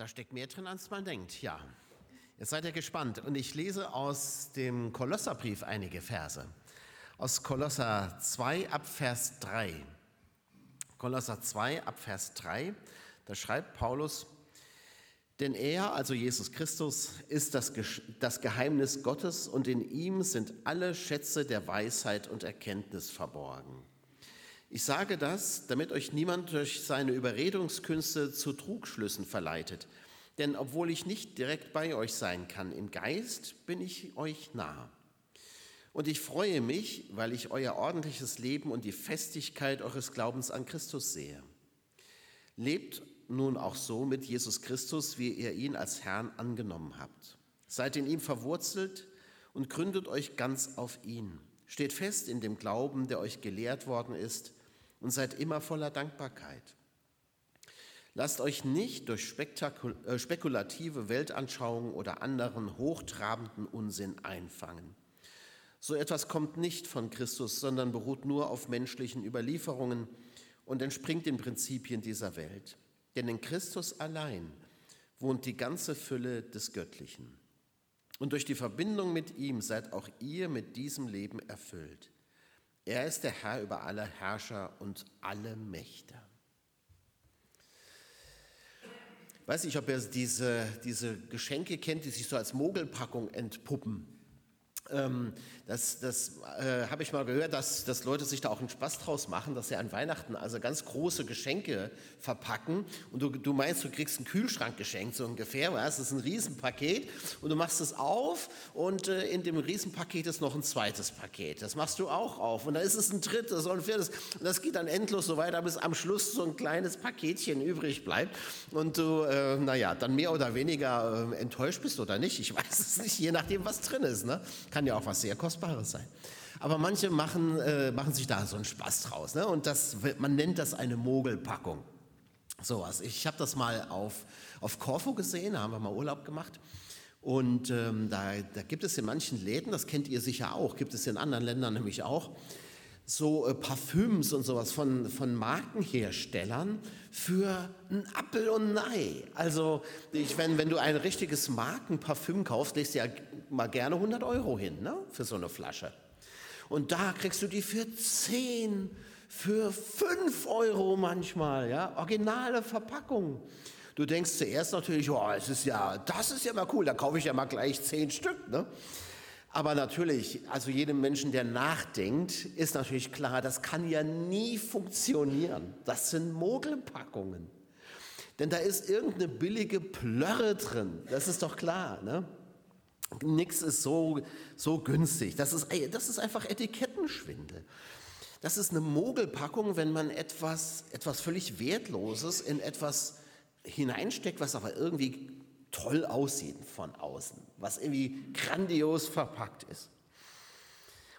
Da steckt mehr drin, als man denkt, ja. Jetzt seid ihr gespannt. Und ich lese aus dem Kolosserbrief einige Verse. Aus Kolosser 2 ab Vers 3. Kolosser 2 ab Vers 3, da schreibt Paulus, denn er, also Jesus Christus, ist das, das Geheimnis Gottes und in ihm sind alle Schätze der Weisheit und Erkenntnis verborgen. Ich sage das, damit euch niemand durch seine Überredungskünste zu Trugschlüssen verleitet. Denn obwohl ich nicht direkt bei euch sein kann, im Geist bin ich euch nah. Und ich freue mich, weil ich euer ordentliches Leben und die Festigkeit eures Glaubens an Christus sehe. Lebt nun auch so mit Jesus Christus, wie ihr ihn als Herrn angenommen habt. Seid in ihm verwurzelt und gründet euch ganz auf ihn. Steht fest in dem Glauben, der euch gelehrt worden ist und seid immer voller Dankbarkeit. Lasst euch nicht durch äh, spekulative Weltanschauungen oder anderen hochtrabenden Unsinn einfangen. So etwas kommt nicht von Christus, sondern beruht nur auf menschlichen Überlieferungen und entspringt den Prinzipien dieser Welt. Denn in Christus allein wohnt die ganze Fülle des Göttlichen. Und durch die Verbindung mit ihm seid auch ihr mit diesem Leben erfüllt. Er ist der Herr über alle Herrscher und alle Mächte. weiß nicht, ob ihr diese, diese Geschenke kennt, die sich so als Mogelpackung entpuppen. Ähm, das, das äh, habe ich mal gehört, dass, dass Leute sich da auch einen Spaß draus machen, dass sie an Weihnachten also ganz große Geschenke verpacken. Und du, du meinst, du kriegst einen Kühlschrank geschenkt, so ungefähr, weißt? das ist ein Riesenpaket. Und du machst es auf und äh, in dem Riesenpaket ist noch ein zweites Paket, das machst du auch auf. Und da ist es ein drittes und ein viertes. Und das geht dann endlos so weiter, bis am Schluss so ein kleines Paketchen übrig bleibt. Und du, äh, naja, dann mehr oder weniger äh, enttäuscht bist oder nicht, ich weiß es nicht, je nachdem, was drin ist, ne? kann ja auch was sehr Kostbares sein. Aber manche machen, äh, machen sich da so einen Spaß draus. Ne? Und das, man nennt das eine Mogelpackung. Sowas. Ich habe das mal auf, auf gesehen, da haben wir mal Urlaub gemacht. Und ähm, da, da gibt es in manchen Läden, das kennt ihr sicher auch, gibt es in anderen Ländern nämlich auch, so äh, Parfüms und sowas von, von Markenherstellern für ein Appel und ein Ei. Also ich, wenn, wenn du ein richtiges Markenparfüm kaufst, legst du ja mal gerne 100 Euro hin ne, für so eine Flasche. Und da kriegst du die für 10, für 5 Euro manchmal, ja, originale Verpackung. Du denkst zuerst natürlich, oh, es ist ja, das ist ja mal cool, da kaufe ich ja mal gleich 10 Stück. Ne? Aber natürlich, also jedem Menschen, der nachdenkt, ist natürlich klar, das kann ja nie funktionieren. Das sind Mogelpackungen. Denn da ist irgendeine billige Plörre drin. Das ist doch klar. Ne? Nichts ist so, so günstig. Das ist, das ist einfach Etikettenschwindel. Das ist eine Mogelpackung, wenn man etwas, etwas völlig Wertloses in etwas hineinsteckt, was aber irgendwie toll aussieht von außen, was irgendwie grandios verpackt ist.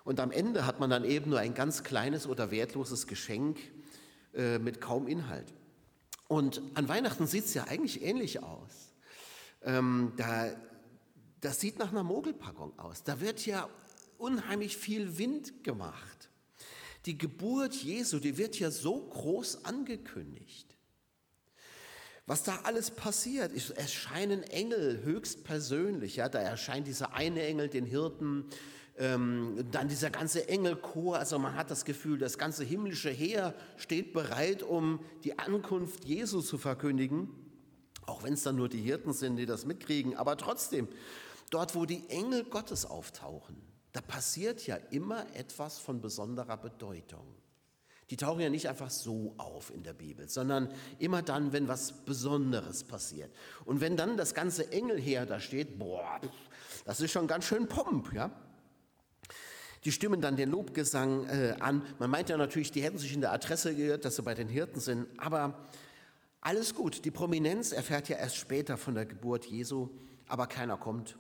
Und am Ende hat man dann eben nur ein ganz kleines oder wertloses Geschenk äh, mit kaum Inhalt. Und an Weihnachten sieht es ja eigentlich ähnlich aus. Ähm, da, das sieht nach einer Mogelpackung aus. Da wird ja unheimlich viel Wind gemacht. Die Geburt Jesu, die wird ja so groß angekündigt. Was da alles passiert, es erscheinen Engel höchstpersönlich. Ja, da erscheint dieser eine Engel den Hirten, ähm, dann dieser ganze Engelchor. Also man hat das Gefühl, das ganze himmlische Heer steht bereit, um die Ankunft Jesu zu verkündigen. Auch wenn es dann nur die Hirten sind, die das mitkriegen. Aber trotzdem, dort, wo die Engel Gottes auftauchen, da passiert ja immer etwas von besonderer Bedeutung. Die tauchen ja nicht einfach so auf in der Bibel, sondern immer dann, wenn was Besonderes passiert. Und wenn dann das ganze Engelheer da steht, boah, das ist schon ganz schön Pomp, ja. Die stimmen dann den Lobgesang äh, an. Man meint ja natürlich, die hätten sich in der Adresse gehört, dass sie bei den Hirten sind. Aber alles gut. Die Prominenz erfährt ja erst später von der Geburt Jesu, aber keiner kommt.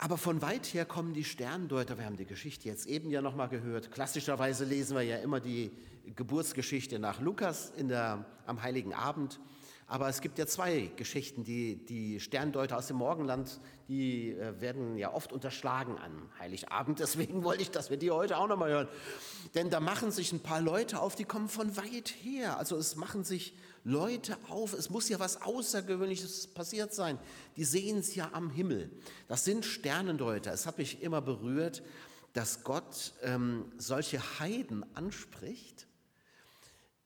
Aber von weit her kommen die Sterndeuter. Wir haben die Geschichte jetzt eben ja nochmal gehört. Klassischerweise lesen wir ja immer die Geburtsgeschichte nach Lukas in der, am Heiligen Abend. Aber es gibt ja zwei Geschichten, die, die Sterndeuter aus dem Morgenland, die äh, werden ja oft unterschlagen an Heiligabend. Deswegen wollte ich, dass wir die heute auch nochmal hören. Denn da machen sich ein paar Leute auf, die kommen von weit her. Also es machen sich Leute auf. Es muss ja was Außergewöhnliches passiert sein. Die sehen es ja am Himmel. Das sind Sternendeuter. Es hat mich immer berührt, dass Gott ähm, solche Heiden anspricht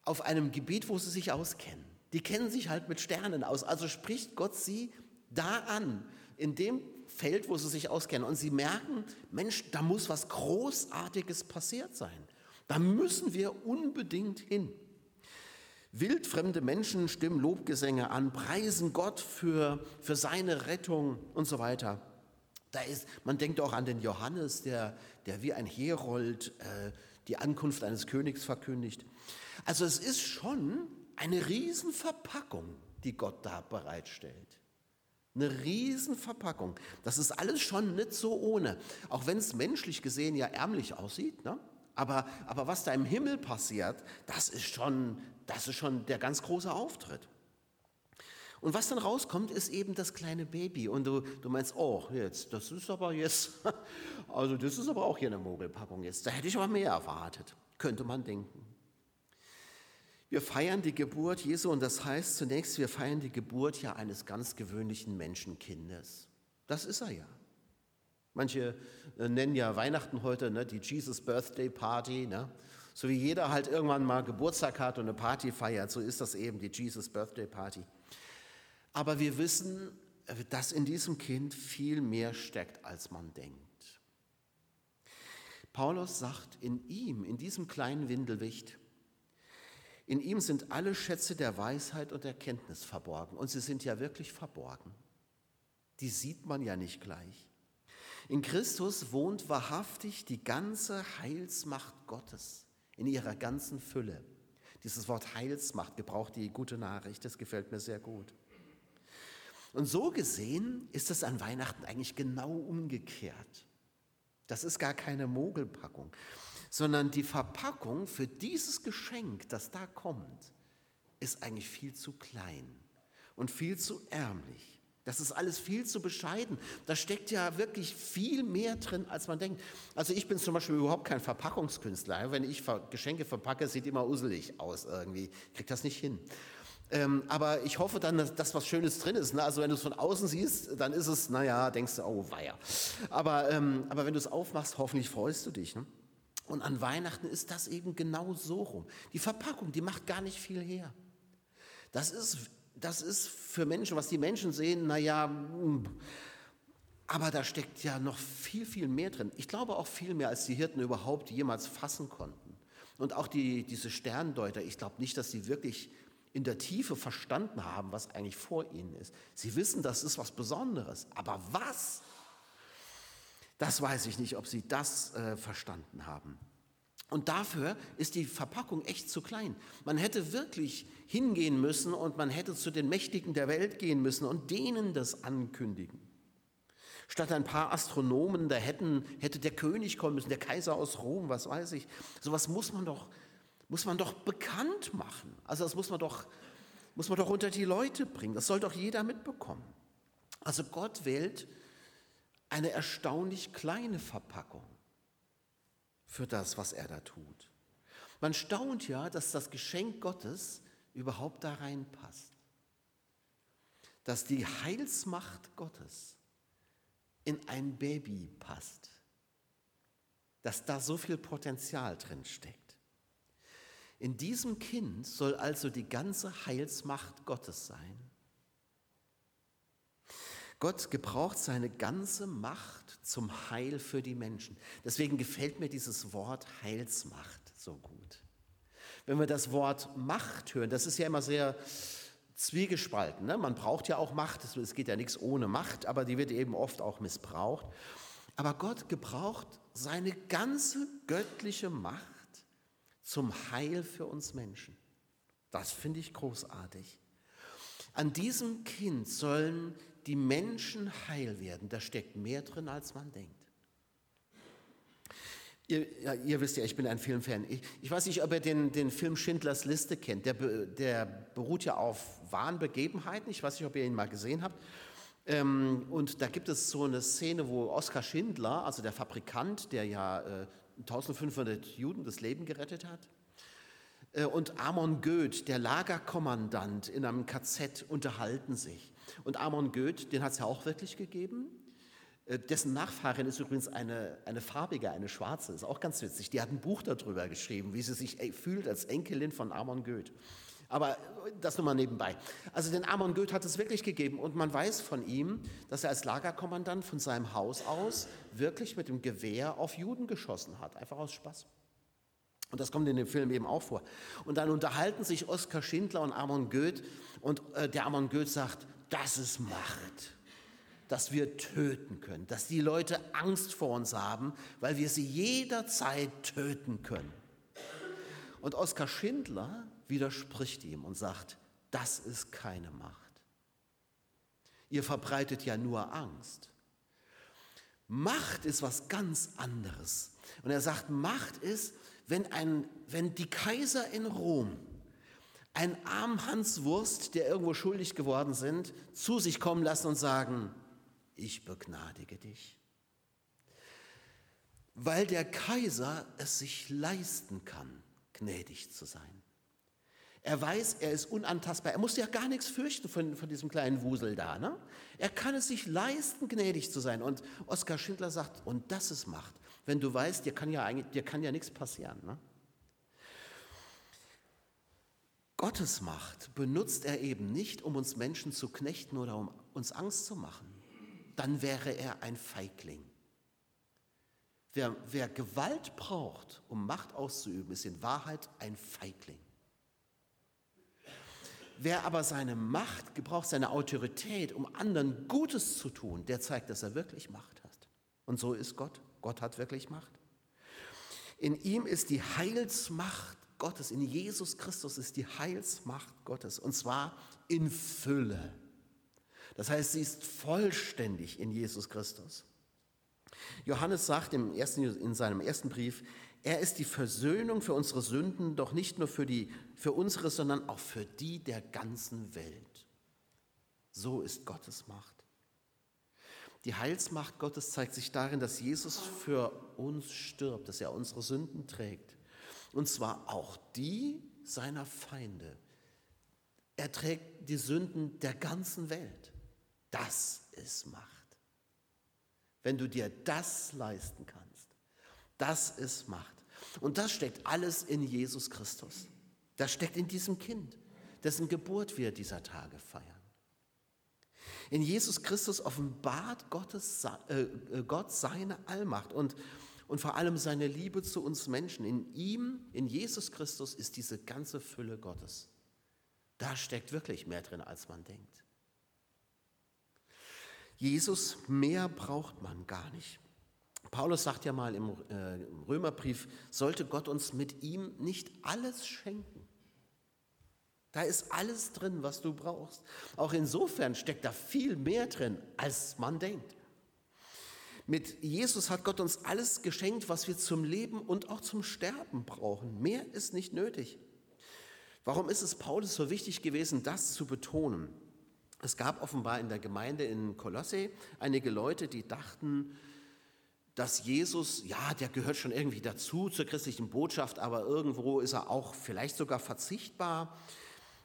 auf einem Gebiet, wo sie sich auskennen. Die kennen sich halt mit Sternen aus. Also spricht Gott sie da an, in dem Feld, wo sie sich auskennen. Und sie merken, Mensch, da muss was Großartiges passiert sein. Da müssen wir unbedingt hin. Wildfremde Menschen stimmen Lobgesänge an, preisen Gott für, für seine Rettung und so weiter. Da ist, man denkt auch an den Johannes, der, der wie ein Herold äh, die Ankunft eines Königs verkündigt. Also es ist schon eine Riesenverpackung, die Gott da bereitstellt. Eine Riesenverpackung. Das ist alles schon nicht so ohne. Auch wenn es menschlich gesehen ja ärmlich aussieht. Ne? Aber, aber was da im Himmel passiert, das ist, schon, das ist schon der ganz große Auftritt. Und was dann rauskommt, ist eben das kleine Baby. Und du, du meinst, oh, jetzt, das ist aber jetzt, also das ist aber auch hier eine Mogelpackung jetzt. Da hätte ich aber mehr erwartet, könnte man denken. Wir feiern die Geburt Jesu und das heißt zunächst, wir feiern die Geburt ja eines ganz gewöhnlichen Menschenkindes. Das ist er ja. Manche äh, nennen ja Weihnachten heute ne, die Jesus Birthday Party. Ne? So wie jeder halt irgendwann mal Geburtstag hat und eine Party feiert, so ist das eben die Jesus Birthday Party. Aber wir wissen, äh, dass in diesem Kind viel mehr steckt, als man denkt. Paulus sagt, in ihm, in diesem kleinen Windelwicht, in ihm sind alle Schätze der Weisheit und Erkenntnis verborgen. Und sie sind ja wirklich verborgen. Die sieht man ja nicht gleich. In Christus wohnt wahrhaftig die ganze Heilsmacht Gottes in ihrer ganzen Fülle. Dieses Wort Heilsmacht gebraucht die gute Nachricht, das gefällt mir sehr gut. Und so gesehen ist es an Weihnachten eigentlich genau umgekehrt. Das ist gar keine Mogelpackung sondern die Verpackung für dieses Geschenk, das da kommt, ist eigentlich viel zu klein und viel zu ärmlich. Das ist alles viel zu bescheiden. Da steckt ja wirklich viel mehr drin, als man denkt. Also ich bin zum Beispiel überhaupt kein Verpackungskünstler. Wenn ich Geschenke verpacke, sieht immer uselig aus irgendwie. Ich kriege das nicht hin. Ähm, aber ich hoffe dann, dass, dass was Schönes drin ist. Ne? Also wenn du es von außen siehst, dann ist es, naja, denkst du, oh weia. Aber, ähm, aber wenn du es aufmachst, hoffentlich freust du dich. Ne? Und an Weihnachten ist das eben genau so rum. Die Verpackung, die macht gar nicht viel her. Das ist, das ist für Menschen, was die Menschen sehen, naja, hm, aber da steckt ja noch viel, viel mehr drin. Ich glaube auch viel mehr, als die Hirten überhaupt jemals fassen konnten. Und auch die, diese Sterndeuter, ich glaube nicht, dass sie wirklich in der Tiefe verstanden haben, was eigentlich vor ihnen ist. Sie wissen, das ist was Besonderes. Aber was? Das weiß ich nicht, ob Sie das äh, verstanden haben. Und dafür ist die Verpackung echt zu klein. Man hätte wirklich hingehen müssen und man hätte zu den Mächtigen der Welt gehen müssen und denen das ankündigen. Statt ein paar Astronomen, da hätten, hätte der König kommen müssen, der Kaiser aus Rom, was weiß ich. Sowas muss man doch, muss man doch bekannt machen. Also das muss man doch, muss man doch unter die Leute bringen. Das soll doch jeder mitbekommen. Also Gott wählt eine erstaunlich kleine Verpackung für das, was er da tut. Man staunt ja, dass das Geschenk Gottes überhaupt da reinpasst. Dass die Heilsmacht Gottes in ein Baby passt. Dass da so viel Potenzial drin steckt. In diesem Kind soll also die ganze Heilsmacht Gottes sein. Gott gebraucht seine ganze Macht zum Heil für die Menschen. Deswegen gefällt mir dieses Wort Heilsmacht so gut. Wenn wir das Wort Macht hören, das ist ja immer sehr zwiegespalten. Ne? Man braucht ja auch Macht, es geht ja nichts ohne Macht, aber die wird eben oft auch missbraucht. Aber Gott gebraucht seine ganze göttliche Macht zum Heil für uns Menschen. Das finde ich großartig. An diesem Kind sollen die Menschen heil werden. Da steckt mehr drin, als man denkt. Ihr, ja, ihr wisst ja, ich bin ein Filmfan. Ich, ich weiß nicht, ob ihr den, den Film Schindlers Liste kennt. Der, der beruht ja auf wahren Begebenheiten. Ich weiß nicht, ob ihr ihn mal gesehen habt. Ähm, und da gibt es so eine Szene, wo Oskar Schindler, also der Fabrikant, der ja äh, 1500 Juden das Leben gerettet hat, äh, und Amon Goeth, der Lagerkommandant in einem KZ, unterhalten sich. Und Amon Goeth, den hat es ja auch wirklich gegeben. Äh, dessen Nachfahrin ist übrigens eine, eine farbige, eine schwarze, ist auch ganz witzig. Die hat ein Buch darüber geschrieben, wie sie sich fühlt als Enkelin von Amon Goeth. Aber das nur mal nebenbei. Also den Amon Goeth hat es wirklich gegeben und man weiß von ihm, dass er als Lagerkommandant von seinem Haus aus wirklich mit dem Gewehr auf Juden geschossen hat, einfach aus Spaß. Und das kommt in dem Film eben auch vor. Und dann unterhalten sich Oskar Schindler und Amon Goeth und äh, der Amon Goeth sagt, das ist Macht, dass wir töten können, dass die Leute Angst vor uns haben, weil wir sie jederzeit töten können. Und Oskar Schindler widerspricht ihm und sagt, das ist keine Macht. Ihr verbreitet ja nur Angst. Macht ist was ganz anderes. Und er sagt, Macht ist, wenn, ein, wenn die Kaiser in Rom einen armen Hanswurst, der irgendwo schuldig geworden sind, zu sich kommen lassen und sagen, ich begnadige dich. Weil der Kaiser es sich leisten kann, gnädig zu sein. Er weiß, er ist unantastbar. Er muss ja gar nichts fürchten von, von diesem kleinen Wusel da. Ne? Er kann es sich leisten, gnädig zu sein. Und Oskar Schindler sagt, und das ist Macht wenn du weißt, dir kann ja, eigentlich, dir kann ja nichts passieren. Ne? Gottes Macht benutzt er eben nicht, um uns Menschen zu knechten oder um uns Angst zu machen. Dann wäre er ein Feigling. Wer, wer Gewalt braucht, um Macht auszuüben, ist in Wahrheit ein Feigling. Wer aber seine Macht gebraucht, seine Autorität, um anderen Gutes zu tun, der zeigt, dass er wirklich Macht hat. Und so ist Gott. Gott hat wirklich Macht. In ihm ist die Heilsmacht Gottes, in Jesus Christus ist die Heilsmacht Gottes und zwar in Fülle. Das heißt, sie ist vollständig in Jesus Christus. Johannes sagt im ersten, in seinem ersten Brief, er ist die Versöhnung für unsere Sünden, doch nicht nur für, die, für unsere, sondern auch für die der ganzen Welt. So ist Gottes Macht. Die Heilsmacht Gottes zeigt sich darin, dass Jesus für uns stirbt, dass er unsere Sünden trägt. Und zwar auch die seiner Feinde. Er trägt die Sünden der ganzen Welt. Das ist Macht. Wenn du dir das leisten kannst, das ist Macht. Und das steckt alles in Jesus Christus. Das steckt in diesem Kind, dessen Geburt wir dieser Tage feiern. In Jesus Christus offenbart Gottes, äh, äh, Gott seine Allmacht und, und vor allem seine Liebe zu uns Menschen. In ihm, in Jesus Christus, ist diese ganze Fülle Gottes. Da steckt wirklich mehr drin, als man denkt. Jesus, mehr braucht man gar nicht. Paulus sagt ja mal im, äh, Römerbrief, sollte Gott uns mit ihm nicht alles schenken? Da ist alles drin, was du brauchst. Auch insofern steckt da viel mehr drin, als man denkt. Mit Jesus hat Gott uns alles geschenkt, was wir zum Leben und auch zum Sterben brauchen. Mehr ist nicht nötig. Warum ist es Paulus so wichtig gewesen, das zu betonen? Es gab offenbar in der Gemeinde in Kolosse einige Leute, die dachten, dass Jesus, ja, der gehört schon irgendwie dazu zur christlichen Botschaft, aber irgendwo ist er auch vielleicht sogar verzichtbar.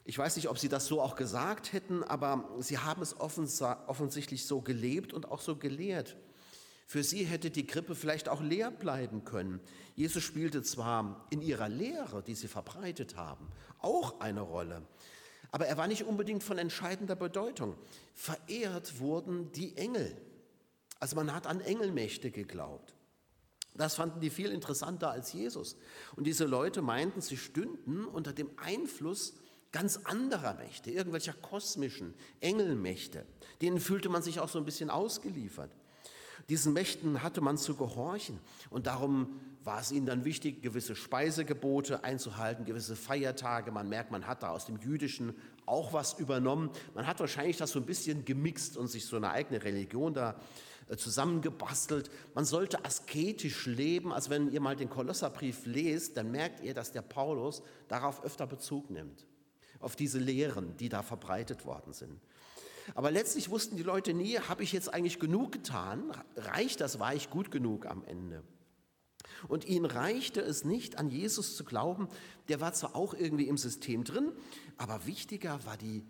Ich weiß nicht, ob Sie das so auch gesagt hätten, aber Sie haben es offensichtlich so gelebt und auch so gelehrt. Für Sie hätte die Krippe vielleicht auch leer bleiben können. Jesus spielte zwar in ihrer Lehre, die Sie verbreitet haben, auch eine Rolle, aber er war nicht unbedingt von entscheidender Bedeutung. Verehrt wurden die Engel. Also man hat an Engelmächte geglaubt. Das fanden die viel interessanter als Jesus. Und diese Leute meinten, sie stünden unter dem Einfluss ganz anderer Mächte, irgendwelcher kosmischen Engelmächte. Denen fühlte man sich auch so ein bisschen ausgeliefert. Diesen Mächten hatte man zu gehorchen und darum war es ihnen dann wichtig, gewisse Speisegebote einzuhalten, gewisse Feiertage. Man merkt, man hat da aus dem Jüdischen auch was übernommen. Man hat wahrscheinlich das so ein bisschen gemixt und sich so eine eigene Religion da äh, zusammengebastelt. Man sollte asketisch leben. Also wenn ihr mal den Kolosserbrief lest, dann merkt ihr, dass der Paulus darauf öfter Bezug nimmt auf diese Lehren, die da verbreitet worden sind. Aber letztlich wussten die Leute nie, habe ich jetzt eigentlich genug getan? Reicht das? War ich gut genug am Ende? Und ihnen reichte es nicht, an Jesus zu glauben. Der war zwar auch irgendwie im System drin, aber wichtiger war die,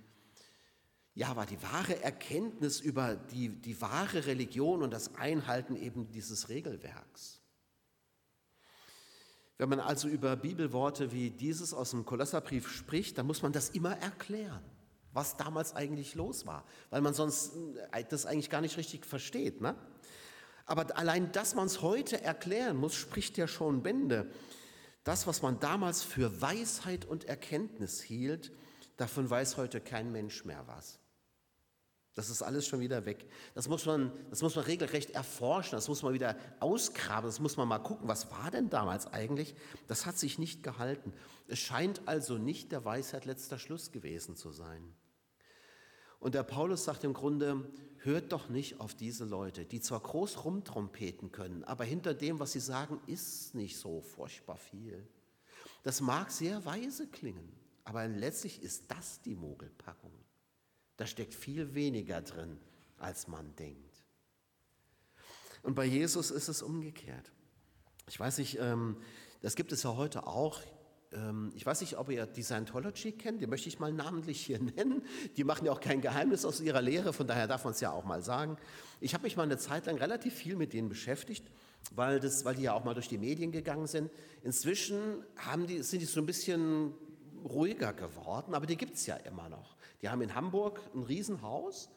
ja, war die wahre Erkenntnis über die, die wahre Religion und das Einhalten eben dieses Regelwerks. Wenn man also über Bibelworte wie dieses aus dem Kolosserbrief spricht, dann muss man das immer erklären, was damals eigentlich los war, weil man sonst äh, das eigentlich gar nicht richtig versteht. Ne? Aber allein, dass man es heute erklären muss, spricht ja schon Bände. Das, was man damals für Weisheit und Erkenntnis hielt, davon weiß heute kein Mensch mehr was. Das ist alles schon wieder weg. Das muss man, das muss man regelrecht erforschen, das muss man wieder ausgraben, das muss man mal gucken, was war denn damals eigentlich? Das hat sich nicht gehalten. Es scheint also nicht der Weisheit letzter Schluss gewesen zu sein. Und der Paulus sagt im Grunde, hört doch nicht auf diese Leute, die zwar groß rumtrompeten können, aber hinter dem, was sie sagen, ist nicht so furchtbar viel. Das mag sehr weise klingen, aber letztlich ist das die Mogelpackung. Da steckt viel weniger drin, als man denkt. Und bei Jesus ist es umgekehrt. Ich weiß nicht, ähm, das gibt es ja heute auch. Ähm, ich weiß nicht, ob ihr die Scientology kennt, die möchte ich mal namentlich hier nennen. Die machen ja auch kein Geheimnis aus ihrer Lehre, von daher darf man es ja auch mal sagen. Ich habe mich mal eine Zeit lang relativ viel mit denen beschäftigt, weil, das, weil die ja auch mal durch die Medien gegangen sind. Inzwischen die, sind die so ein bisschen ruhiger geworden, aber die gibt es ja immer noch. Die haben in Hamburg ein Riesenhaus,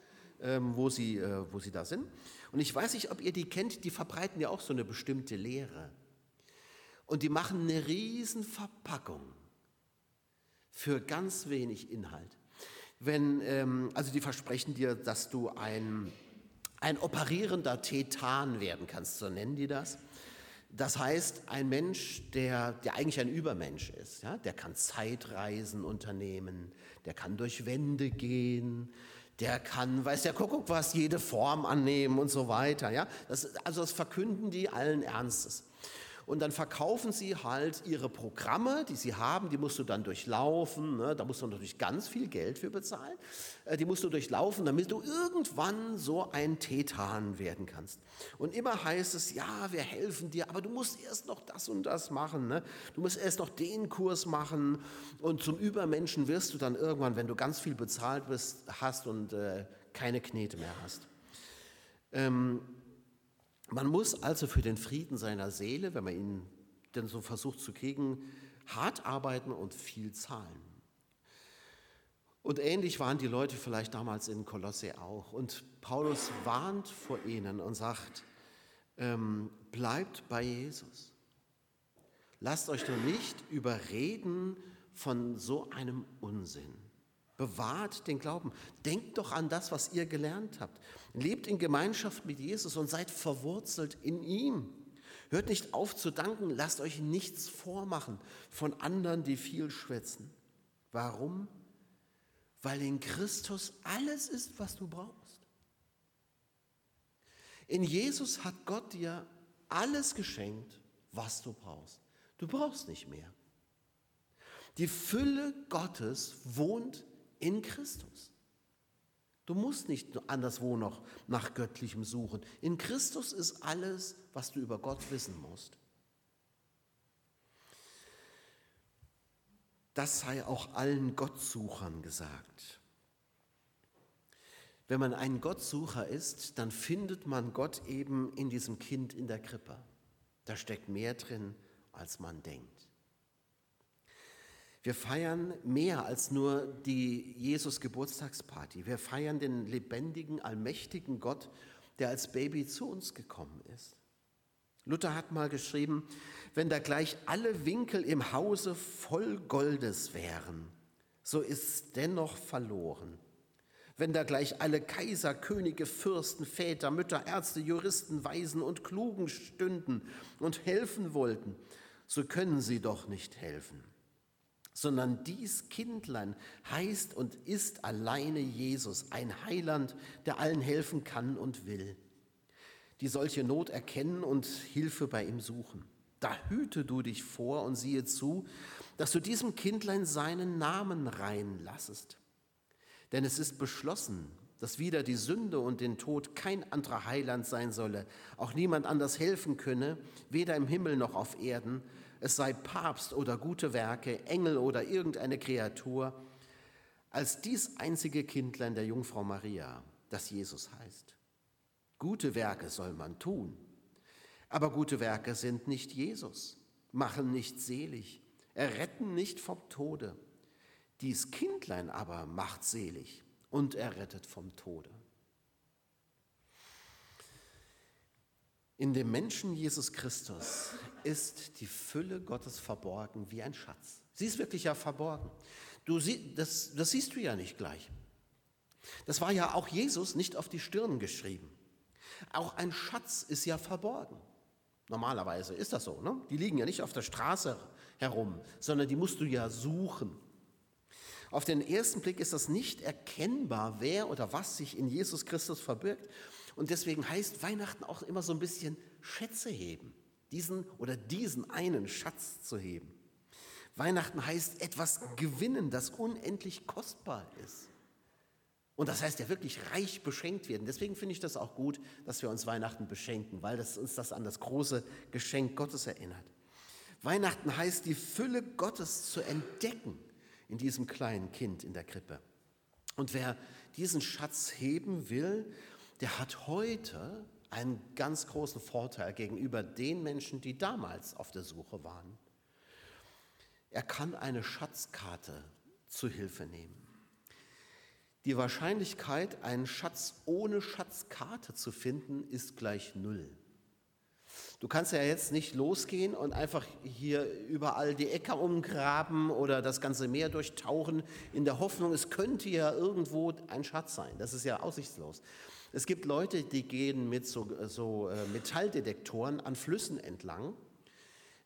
ähm, wo, sie, äh, wo sie da sind. Und ich weiß nicht, ob ihr die kennt, die verbreiten ja auch so eine bestimmte Lehre. Und die machen eine Riesenverpackung für ganz wenig Inhalt. Wenn, ähm, also die versprechen dir, dass du ein, ein operierender Tetan werden kannst, so nennen die das. Das heißt, ein Mensch, der, der eigentlich ein Übermensch ist, ja, der kann Zeitreisen unternehmen, der kann durch Wände gehen, der kann, weiß der Kuckuck was, jede Form annehmen und so weiter. Ja? Das, also das verkünden die allen Ernstes. Und dann verkaufen sie halt ihre Programme, die sie haben, die musst du dann durchlaufen. Ne? Da musst du natürlich ganz viel Geld für bezahlen. Äh, die musst du durchlaufen, damit du irgendwann so ein Tetan werden kannst. Und immer heißt es, ja, wir helfen dir, aber du musst erst noch das und das machen. Ne? Du musst erst noch den Kurs machen. Und zum Übermenschen wirst du dann irgendwann, wenn du ganz viel bezahlt bist, hast und äh, keine Knete mehr hast. Ähm, man muss also für den Frieden seiner Seele, wenn man ihn denn so versucht zu kriegen, hart arbeiten und viel zahlen. Und ähnlich waren die Leute vielleicht damals in Kolosse auch. Und Paulus warnt vor ihnen und sagt, ähm, bleibt bei Jesus. Lasst euch doch nicht überreden von so einem Unsinn. Bewahrt den Glauben. Denkt doch an das, was ihr gelernt habt. Lebt in Gemeinschaft mit Jesus und seid verwurzelt in ihm. Hört nicht auf zu danken, lasst euch nichts vormachen von anderen, die viel schwätzen. Warum? Weil in Christus alles ist, was du brauchst. In Jesus hat Gott dir alles geschenkt, was du brauchst. Du brauchst nicht mehr. Die Fülle Gottes wohnt in Christus. Du musst nicht anderswo noch nach Göttlichem suchen. In Christus ist alles, was du über Gott wissen musst. Das sei auch allen Gottsuchern gesagt. Wenn man ein Gottsucher ist, dann findet man Gott eben in diesem Kind in der Krippe. Da steckt mehr drin, als man denkt. Wir feiern mehr als nur die Jesus Geburtstagsparty. Wir feiern den lebendigen, allmächtigen Gott, der als Baby zu uns gekommen ist. Luther hat mal geschrieben, wenn da gleich alle Winkel im Hause voll Goldes wären, so ist dennoch verloren. Wenn da gleich alle Kaiser, Könige, Fürsten, Väter, Mütter, Ärzte, Juristen, Weisen und Klugen stünden und helfen wollten, so können sie doch nicht helfen sondern dies Kindlein heißt und ist alleine Jesus, ein Heiland, der allen helfen kann und will, die solche Not erkennen und Hilfe bei ihm suchen. Da hüte du dich vor und siehe zu, dass du diesem Kindlein seinen Namen reinlassest. Denn es ist beschlossen, dass wieder die Sünde und den Tod kein anderer Heiland sein solle, auch niemand anders helfen könne, weder im Himmel noch auf Erden, es sei Papst oder gute Werke, Engel oder irgendeine Kreatur, als dies einzige Kindlein der Jungfrau Maria, das Jesus heißt. Gute Werke soll man tun, aber gute Werke sind nicht Jesus, machen nicht selig, erretten nicht vom Tode. Dies Kindlein aber macht selig und errettet vom Tode. In dem Menschen Jesus Christus ist die Fülle Gottes verborgen wie ein Schatz. Sie ist wirklich ja verborgen. Du sie, das, das siehst du ja nicht gleich. Das war ja auch Jesus nicht auf die Stirn geschrieben. Auch ein Schatz ist ja verborgen. Normalerweise ist das so. Ne? Die liegen ja nicht auf der Straße herum, sondern die musst du ja suchen. Auf den ersten Blick ist das nicht erkennbar, wer oder was sich in Jesus Christus verbirgt. Und deswegen heißt Weihnachten auch immer so ein bisschen Schätze heben, diesen oder diesen einen Schatz zu heben. Weihnachten heißt etwas gewinnen, das unendlich kostbar ist. Und das heißt ja wirklich reich beschenkt werden. Deswegen finde ich das auch gut, dass wir uns Weihnachten beschenken, weil das uns das an das große Geschenk Gottes erinnert. Weihnachten heißt, die Fülle Gottes zu entdecken in diesem kleinen Kind in der Krippe. Und wer diesen Schatz heben will, der hat heute einen ganz großen Vorteil gegenüber den Menschen, die damals auf der Suche waren. Er kann eine Schatzkarte zu Hilfe nehmen. Die Wahrscheinlichkeit, einen Schatz ohne Schatzkarte zu finden, ist gleich null. Du kannst ja jetzt nicht losgehen und einfach hier überall die Äcker umgraben oder das ganze Meer durchtauchen in der Hoffnung, es könnte ja irgendwo ein Schatz sein. Das ist ja aussichtslos. Es gibt Leute, die gehen mit so, so äh, Metalldetektoren an Flüssen entlang,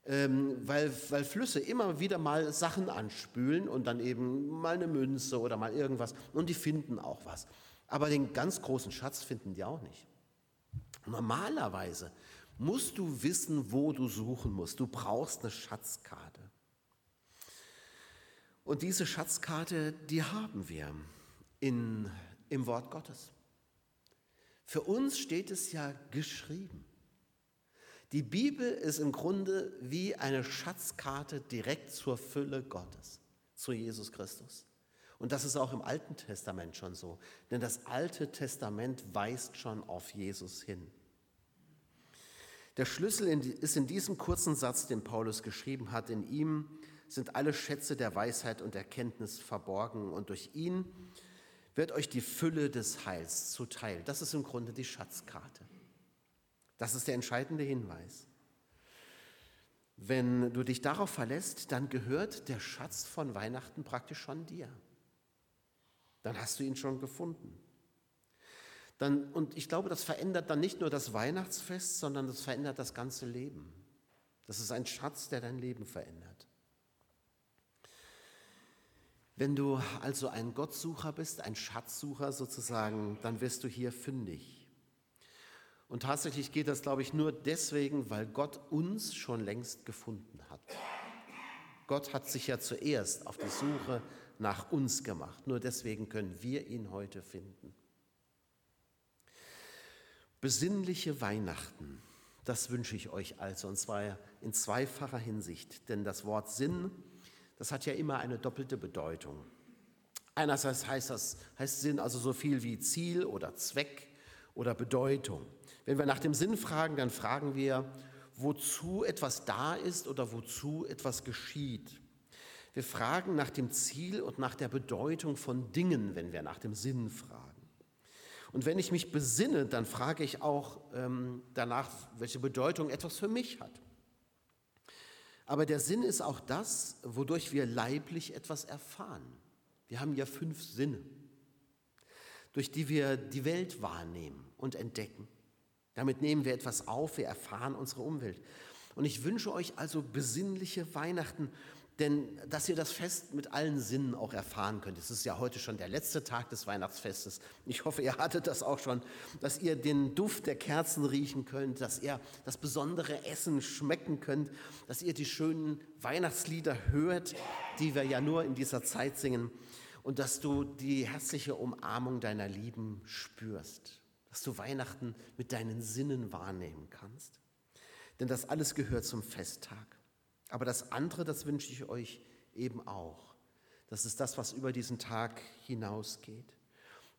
ähm, weil, weil Flüsse immer wieder mal Sachen anspülen und dann eben mal eine Münze oder mal irgendwas und die finden auch was. Aber den ganz großen Schatz finden die auch nicht. Normalerweise musst du wissen, wo du suchen musst. Du brauchst eine Schatzkarte. Und diese Schatzkarte, die haben wir in, im Wort Gottes. Für uns steht es ja geschrieben. Die Bibel ist im Grunde wie eine Schatzkarte direkt zur Fülle Gottes, zu Jesus Christus. Und das ist auch im Alten Testament schon so, denn das Alte Testament weist schon auf Jesus hin. Der Schlüssel ist in diesem kurzen Satz, den Paulus geschrieben hat. In ihm sind alle Schätze der Weisheit und Erkenntnis verborgen und durch ihn wird euch die Fülle des Heils zuteil. Das ist im Grunde die Schatzkarte. Das ist der entscheidende Hinweis. Wenn du dich darauf verlässt, dann gehört der Schatz von Weihnachten praktisch schon dir. Dann hast du ihn schon gefunden. Dann, und ich glaube, das verändert dann nicht nur das Weihnachtsfest, sondern das verändert das ganze Leben. Das ist ein Schatz, der dein Leben verändert. Wenn du also ein Gottsucher bist, ein Schatzsucher sozusagen, dann wirst du hier fündig. Und tatsächlich geht das, glaube ich, nur deswegen, weil Gott uns schon längst gefunden hat. Gott hat sich ja zuerst auf die Suche nach uns gemacht. Nur deswegen können wir ihn heute finden. Besinnliche Weihnachten, das wünsche ich euch also, und zwar in zweifacher Hinsicht. Denn das Wort Sinn, das hat ja immer eine doppelte Bedeutung. Einerseits heißt das heißt Sinn also so viel wie Ziel oder Zweck oder Bedeutung. Wenn wir nach dem Sinn fragen, dann fragen wir, wozu etwas da ist oder wozu etwas geschieht. Wir fragen nach dem Ziel und nach der Bedeutung von Dingen, wenn wir nach dem Sinn fragen. Und wenn ich mich besinne, dann frage ich auch ähm, danach, welche Bedeutung etwas für mich hat. Aber der Sinn ist auch das, wodurch wir leiblich etwas erfahren. Wir haben ja fünf Sinne, durch die wir die Welt wahrnehmen und entdecken. Damit nehmen wir etwas auf, wir erfahren unsere Umwelt. Und ich wünsche euch also besinnliche Weihnachten denn dass ihr das Fest mit allen Sinnen auch erfahren könnt. Es ist ja heute schon der letzte Tag des Weihnachtsfestes. Ich hoffe, ihr hattet das auch schon, dass ihr den Duft der Kerzen riechen könnt, dass ihr das besondere Essen schmecken könnt, dass ihr die schönen Weihnachtslieder hört, die wir ja nur in dieser Zeit singen. und dass du die herzliche Umarmung deiner Lieben spürst, dass du Weihnachten mit deinen Sinnen wahrnehmen kannst. Denn das alles gehört zum Festtag. Aber das andere, das wünsche ich euch eben auch. Das ist das, was über diesen Tag hinausgeht,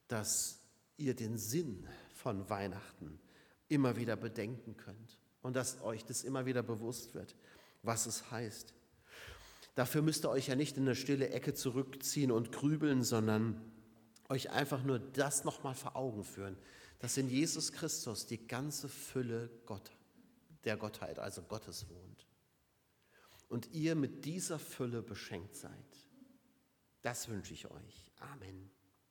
dass ihr den Sinn von Weihnachten immer wieder bedenken könnt und dass euch das immer wieder bewusst wird, was es heißt. Dafür müsst ihr euch ja nicht in eine stille Ecke zurückziehen und grübeln, sondern euch einfach nur das nochmal vor Augen führen, dass in Jesus Christus die ganze Fülle Gott, der Gottheit, also Gottes wohnt. Und ihr mit dieser Fülle beschenkt seid. Das wünsche ich euch. Amen.